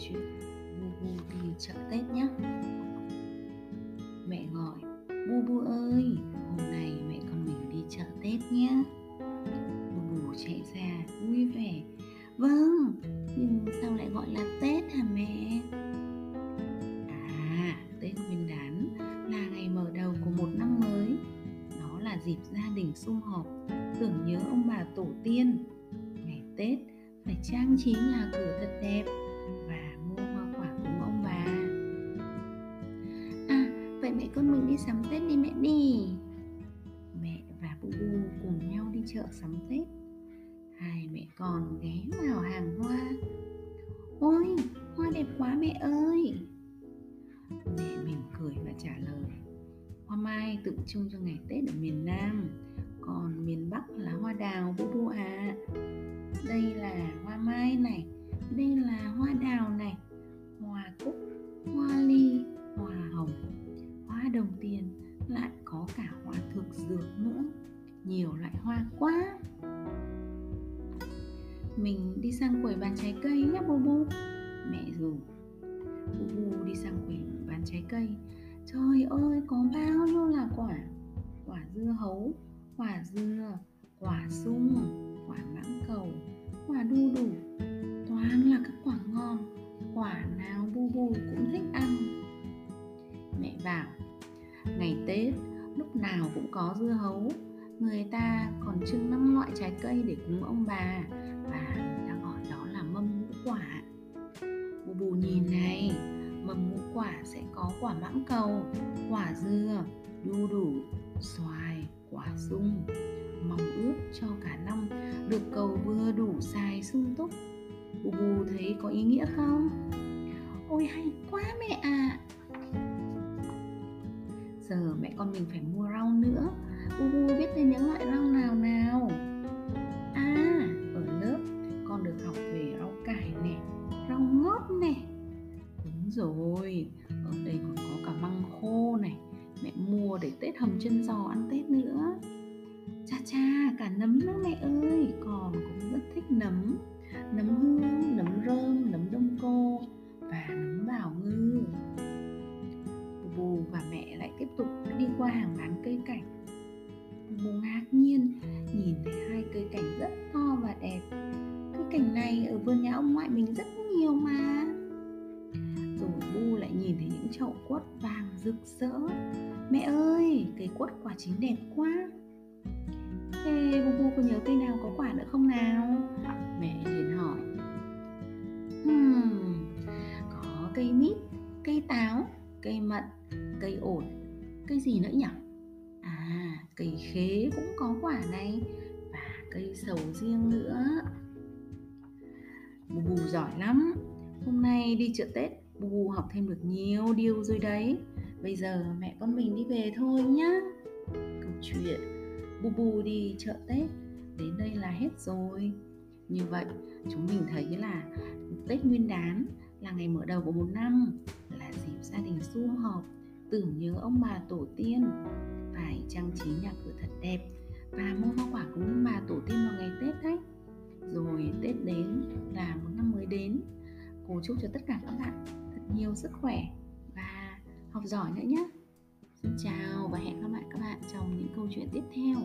chuyện Bu Bu đi chợ Tết nhé. Mẹ gọi, Bu Bu ơi, hôm nay mẹ con mình đi chợ Tết nhé. Bu Bu chạy ra vui vẻ. Vâng, nhưng sao lại gọi là Tết hả mẹ? À, Tết Nguyên Đán là ngày mở đầu của một năm mới. Đó là dịp gia đình sum họp, tưởng nhớ ông bà tổ tiên. Ngày Tết phải trang trí nhà cửa thật đẹp sắm tết đi mẹ đi. Mẹ và bu bu cùng nhau đi chợ sắm tết. Hai mẹ con ghé vào hàng hoa. Ôi, hoa đẹp quá mẹ ơi. Mẹ mỉm cười và trả lời. Hoa mai tượng trưng cho ngày tết ở miền nam, còn miền bắc là hoa đào bu bu à đây là hoa mai này. Lại có cả hoa thực dược nữa. Nhiều loại hoa quá. Mình đi sang quầy bán trái cây nhé bu bu mẹ rủ. Bu bu đi sang quầy bán trái cây. Trời ơi, có bao nhiêu là quả? Quả dưa hấu, quả dưa, quả sung, quả mãng cầu, quả đu đủ. Toàn là các quả ngon. Quả nào bu bu cũng thích ăn. Mẹ bảo ngày tết, lúc nào cũng có dưa hấu. Người ta còn trưng năm loại trái cây để cúng ông bà và người ta gọi đó là mâm ngũ quả. Bù bù nhìn này, mâm ngũ quả sẽ có quả mãng cầu, quả dưa đu đủ, xoài, quả sung. Mong ước cho cả năm được cầu vừa đủ xài sung túc. Bù bù thấy có ý nghĩa không? Ôi hay quá mẹ ạ! à giờ mẹ con mình phải mua rau nữa. U biết thêm những loại rau nào nào? À ở lớp con được học về rau cải nè, rau ngót nè. Đúng rồi, ở đây còn có cả măng khô này. Mẹ mua để tết hầm chân giò ăn tết nữa. Cha cha, cả nấm nữa mẹ ơi đi qua hàng bán cây cảnh. Bố ngạc nhiên nhìn thấy hai cây cảnh rất to và đẹp. Cây cảnh này ở vườn nhà ông ngoại mình rất nhiều mà. Rồi bu lại nhìn thấy những chậu quất vàng rực rỡ. Mẹ ơi cây quất quả chín đẹp quá. Thế bu bu có nhớ cây nào có quả nữa không nào? Mẹ liền hỏi. Hmm, có cây mít cây táo cây mận cây ổi cây gì nữa nhỉ À, cây khế cũng có quả này và cây sầu riêng nữa. Bù bù giỏi lắm. Hôm nay đi chợ Tết, bù bù học thêm được nhiều điều rồi đấy. Bây giờ mẹ con mình đi về thôi nhá. Câu chuyện bù bù đi chợ Tết đến đây là hết rồi. Như vậy, chúng mình thấy là Tết Nguyên đán là ngày mở đầu của một năm, là dịp gia đình sum họp tưởng nhớ ông bà tổ tiên. Phải trang trí nhà cửa thật đẹp và mua hoa quả cúng ông bà tổ tiên vào ngày tết đấy. Rồi tết đến là một năm mới đến. Cô chúc cho tất cả các bạn thật nhiều sức khỏe và học giỏi nữa nhé xin chào và hẹn các bạn các bạn trong những câu chuyện tiếp theo.